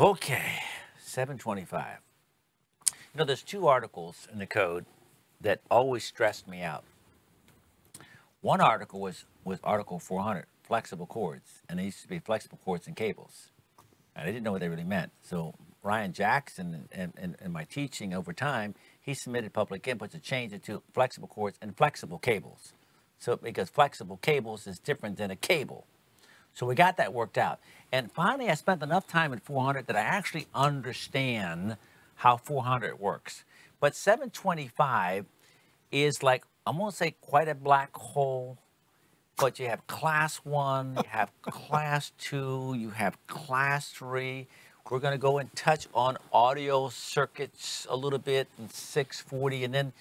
Okay, 725. You know, there's two articles in the code that always stressed me out. One article was, was Article 400, flexible cords, and they used to be flexible cords and cables. And I didn't know what they really meant. So Ryan Jackson and, and, and my teaching over time, he submitted public input to change it to flexible cords and flexible cables. So because flexible cables is different than a cable. So we got that worked out. And finally, I spent enough time in 400 that I actually understand how 400 works. But 725 is like, I'm going to say quite a black hole, but you have class one, you have class two, you have class three. We're going to go and touch on audio circuits a little bit in 640, and then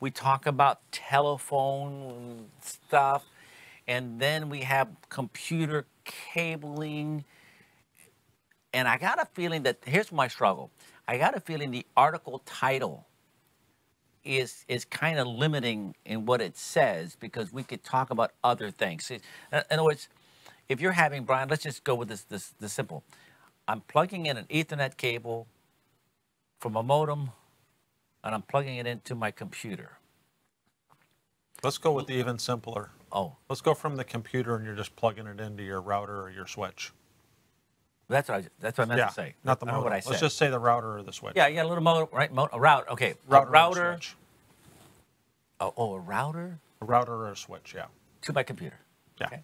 we talk about telephone stuff, and then we have computer cabling and I got a feeling that here's my struggle. I got a feeling the article title is is kind of limiting in what it says because we could talk about other things. In other words, if you're having Brian, let's just go with this this the simple. I'm plugging in an Ethernet cable from a modem, and I'm plugging it into my computer. Let's go with the even simpler. Oh, Let's go from the computer and you're just plugging it into your router or your switch. that's what I that's what I meant yeah, to say. not the modem. what I said. Let's just say the router or the switch. yeah, you got a little modem, right? Mo- a route. Okay, router, a router. Oh, oh, a router A router or a switch. Yeah. to my computer. Yeah. Okay.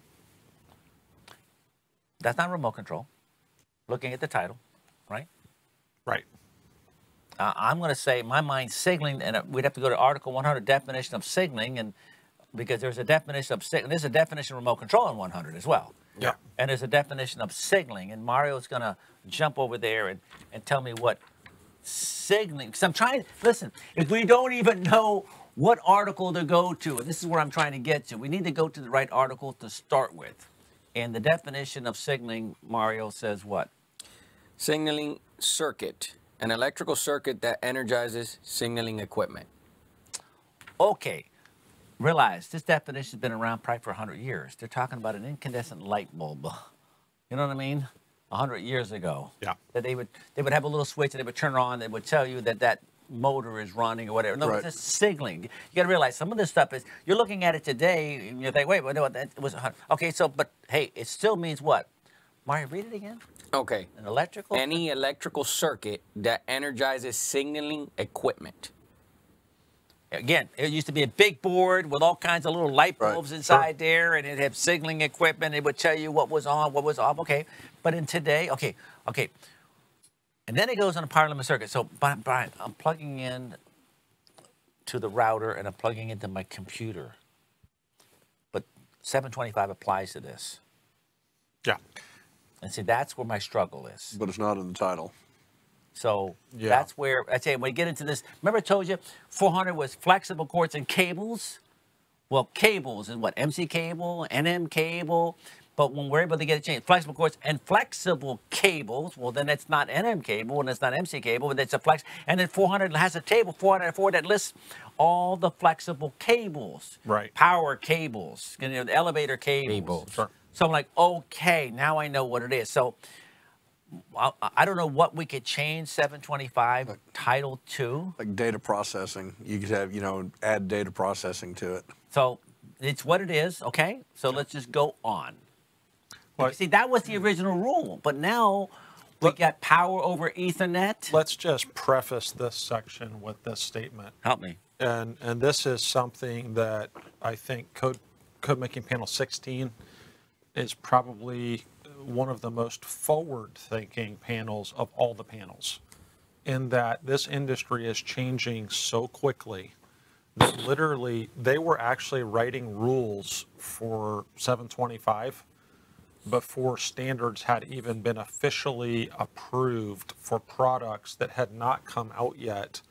That's not remote control. Looking at the title, right? Right. Uh, I'm going to say my mind signaling, and we'd have to go to Article 100 definition of signaling, and because there's a definition of signaling, there's a definition of remote control in 100 as well. Yeah. And there's a definition of signaling, and Mario's going to jump over there and, and tell me what signaling, because I'm trying, listen, if we don't even know what article to go to, and this is where I'm trying to get to, we need to go to the right article to start with. And the definition of signaling, Mario says what? Signaling circuit, an electrical circuit that energizes signaling equipment. Okay, realize this definition has been around probably for 100 years. They're talking about an incandescent light bulb. You know what I mean? 100 years ago. Yeah. That they would they would have a little switch and they would turn on that would tell you that that motor is running or whatever. No, Right. it's just signaling. You got to realize some of this stuff is you're looking at it today and you think, wait, wait, no, that was 100. Okay, so but hey, it still means what? Mario, read it again. Okay. An electrical. Any electrical circuit that energizes signaling equipment. Again, it used to be a big board with all kinds of little light Right, bulbs sure. inside there, and it had signaling equipment. It would tell you what was on, what was off. Okay, but in today, okay, okay, and then it goes on a power limit circuit. So, Bri- Brian, I'm plugging in to the router, and I'm plugging into my computer. But 725 applies to this, Yeah. and see that's where my struggle is. but it's not in the title. So Yeah. that's where I say when we get into this. Remember, I told you 400 was flexible cords and cables. Well, cables is what MC cable, NM cable. But when we're able to get it changed, flexible cords and flexible cables, well, then it's not NM cable and it's not MC cable, but it's a flex. And then 400 has a table 404 that lists all the flexible cables, Right. Power cables, you know, the elevator cables. Cables. Sure. So I'm like, okay, now I know what it is. So I, I don't know what we could change 725 Title II. Like data processing, you could have, you know, add data processing to it. So it's what it is, okay? So let's just go on. Well, See, that was the original rule, but now we Let- got power over Ethernet. Let's just preface this section with this statement. Help me. And, and this is something that I think Code, Code Making Panel 16 is probably one of the most forward-thinking panels of all the panels. In that this industry is changing so quickly that literally they were actually writing rules for 725 before standards had even been officially approved for products that had not come out yet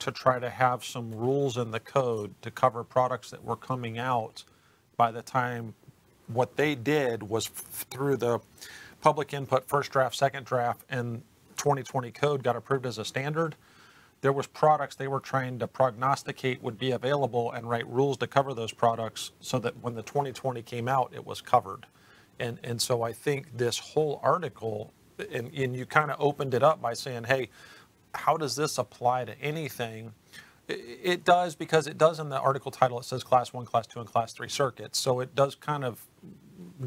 to try to have some rules in the code to cover products that were coming out by the time what they did was through the public input first draft second draft and 2020 code got approved as a standard there was products they were trying to prognosticate would be available and write rules to cover those products so that when the 2020 came out it was covered and and so i think this whole article and, and you kind of opened it up by saying, hey, how does this apply to anything? I- It does because it does in the article title, it says class one, class two, and class three circuits. So it does kind of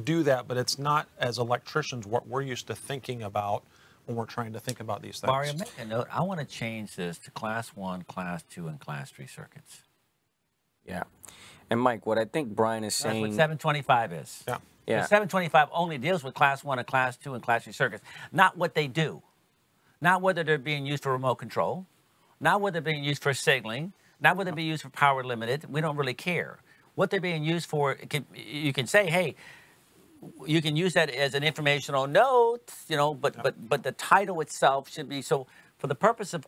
do that, but it's not as electricians what we're used to thinking about when we're trying to think about these things. Mario, make a note. I want to change this to class one, class two, and class three circuits. Yeah. And Mike, what I think Brian is That's what saying. 725 is. Yeah. Yeah. The 725 only deals with class one and class two and class three circuits, not what they do, not whether they're being used for remote control, not whether they're being used for signaling, not whether they're being used for power limited. We don't really care. What they're being used for, can, you can say, hey, you can use that as an informational note, you know, but but but the title itself should be so for the purpose of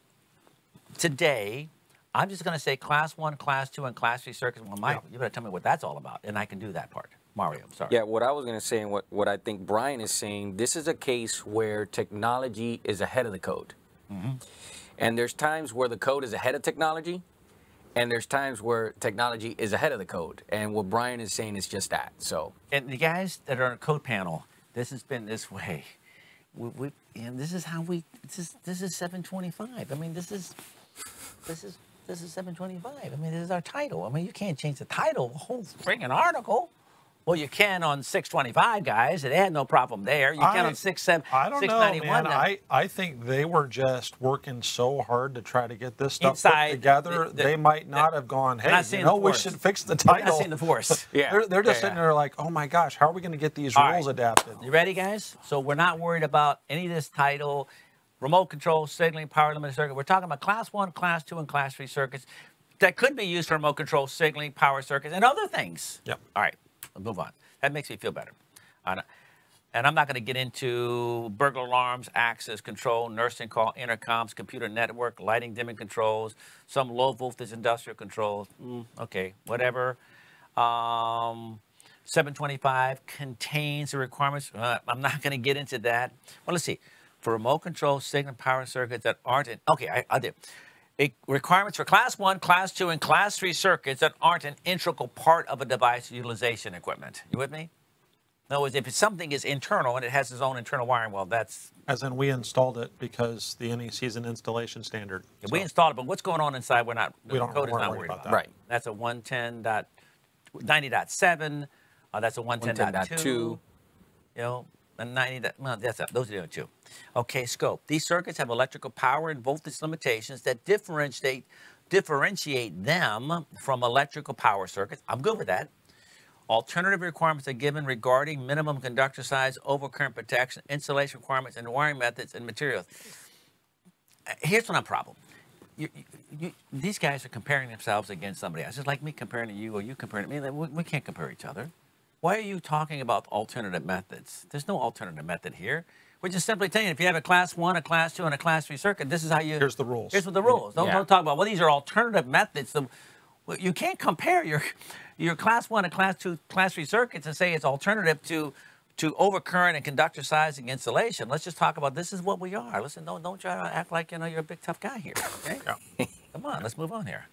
today. I'm just going to say class one, class two, and class three circuits. Well, Mike, Yeah. you better tell me what that's all about, and I can do that part. Mario, I'm sorry. Yeah, what I was going to say and what, what I think Brian is saying, this is a case where technology is ahead of the code. Mm-hmm. And there's times where the code is ahead of technology, and there's times where technology is ahead of the code. And what Brian is saying is just that. So, and the guys that are on code panel, this has been this way. We, we and this is how we. This is this is 725. I mean, this is this is this is 725. I mean, this is our title. I mean, you can't change the title of a whole freaking article. Well, you can on 625, guys. They had no problem there. You can I- on 67, I don't know, man. I, I think they were just working so hard to try to get this stuff Inside together. the- the- they might not the- have gone, hey, you know, we should fix the title. not seeing the force. yeah. They're, they're just Yeah, sitting yeah. there like, oh my gosh, how are we going to get these All rules right. adapted? You ready, guys? So we're not worried about any of this title, remote control, signaling, power limited circuit. We're talking about class one, class two, and class three circuits that could be used for remote control, signaling, power circuits, and other things. Yep. All right, move on. That makes me feel better. And and I'm not going to get into burglar alarms, access control, nursing call, intercoms, computer network, lighting dimming controls, some low voltage industrial controls. Mm, okay, whatever. Um, 725 contains the requirements. Uh, I'm not going to get into that. Well, let's see. For remote control, signal power circuits that aren't in. Okay, I, I did. It, requirements for class one, class two, and class three circuits that aren't an integral part of a device utilization equipment. You with me? In other words, if something is internal and it has its own internal wiring, well, that's As in, we installed it because the NEC is an installation standard. we So- installed it, but what's going on inside? We're not. We don't- code is we're not worried worried about about. that. Right. That's a 110.90.7. Uh, that's a 110.2. 110.2. You know, and 90. dot- Well, that's those are the other two. Okay, scope. These circuits have electrical power and voltage limitations that differentiate differentiate them from electrical power circuits. I'm good with that. Alternative requirements are given regarding minimum conductor size, overcurrent protection, insulation requirements, and wiring methods and materials. Uh, Here's I'm problem. You, you, these guys are comparing themselves against somebody else. It's like me comparing to you or you comparing to me. We, we can't compare each other. Why are you talking about alternative methods? There's no alternative method here. We're just simply telling you if you have a class one, a class two, and a class three circuit, this is how you. Here's the rules. Here's what the rules. Don't, Yeah. don't talk about well. These are alternative methods. The, well, you can't compare your your class one and class two, class three circuits and say it's alternative to to overcurrent and conductor sizing insulation. Let's just talk about this is what we are. Listen, don't don't try to act like you know you're a big tough guy here. Okay? Come on, let's move on here.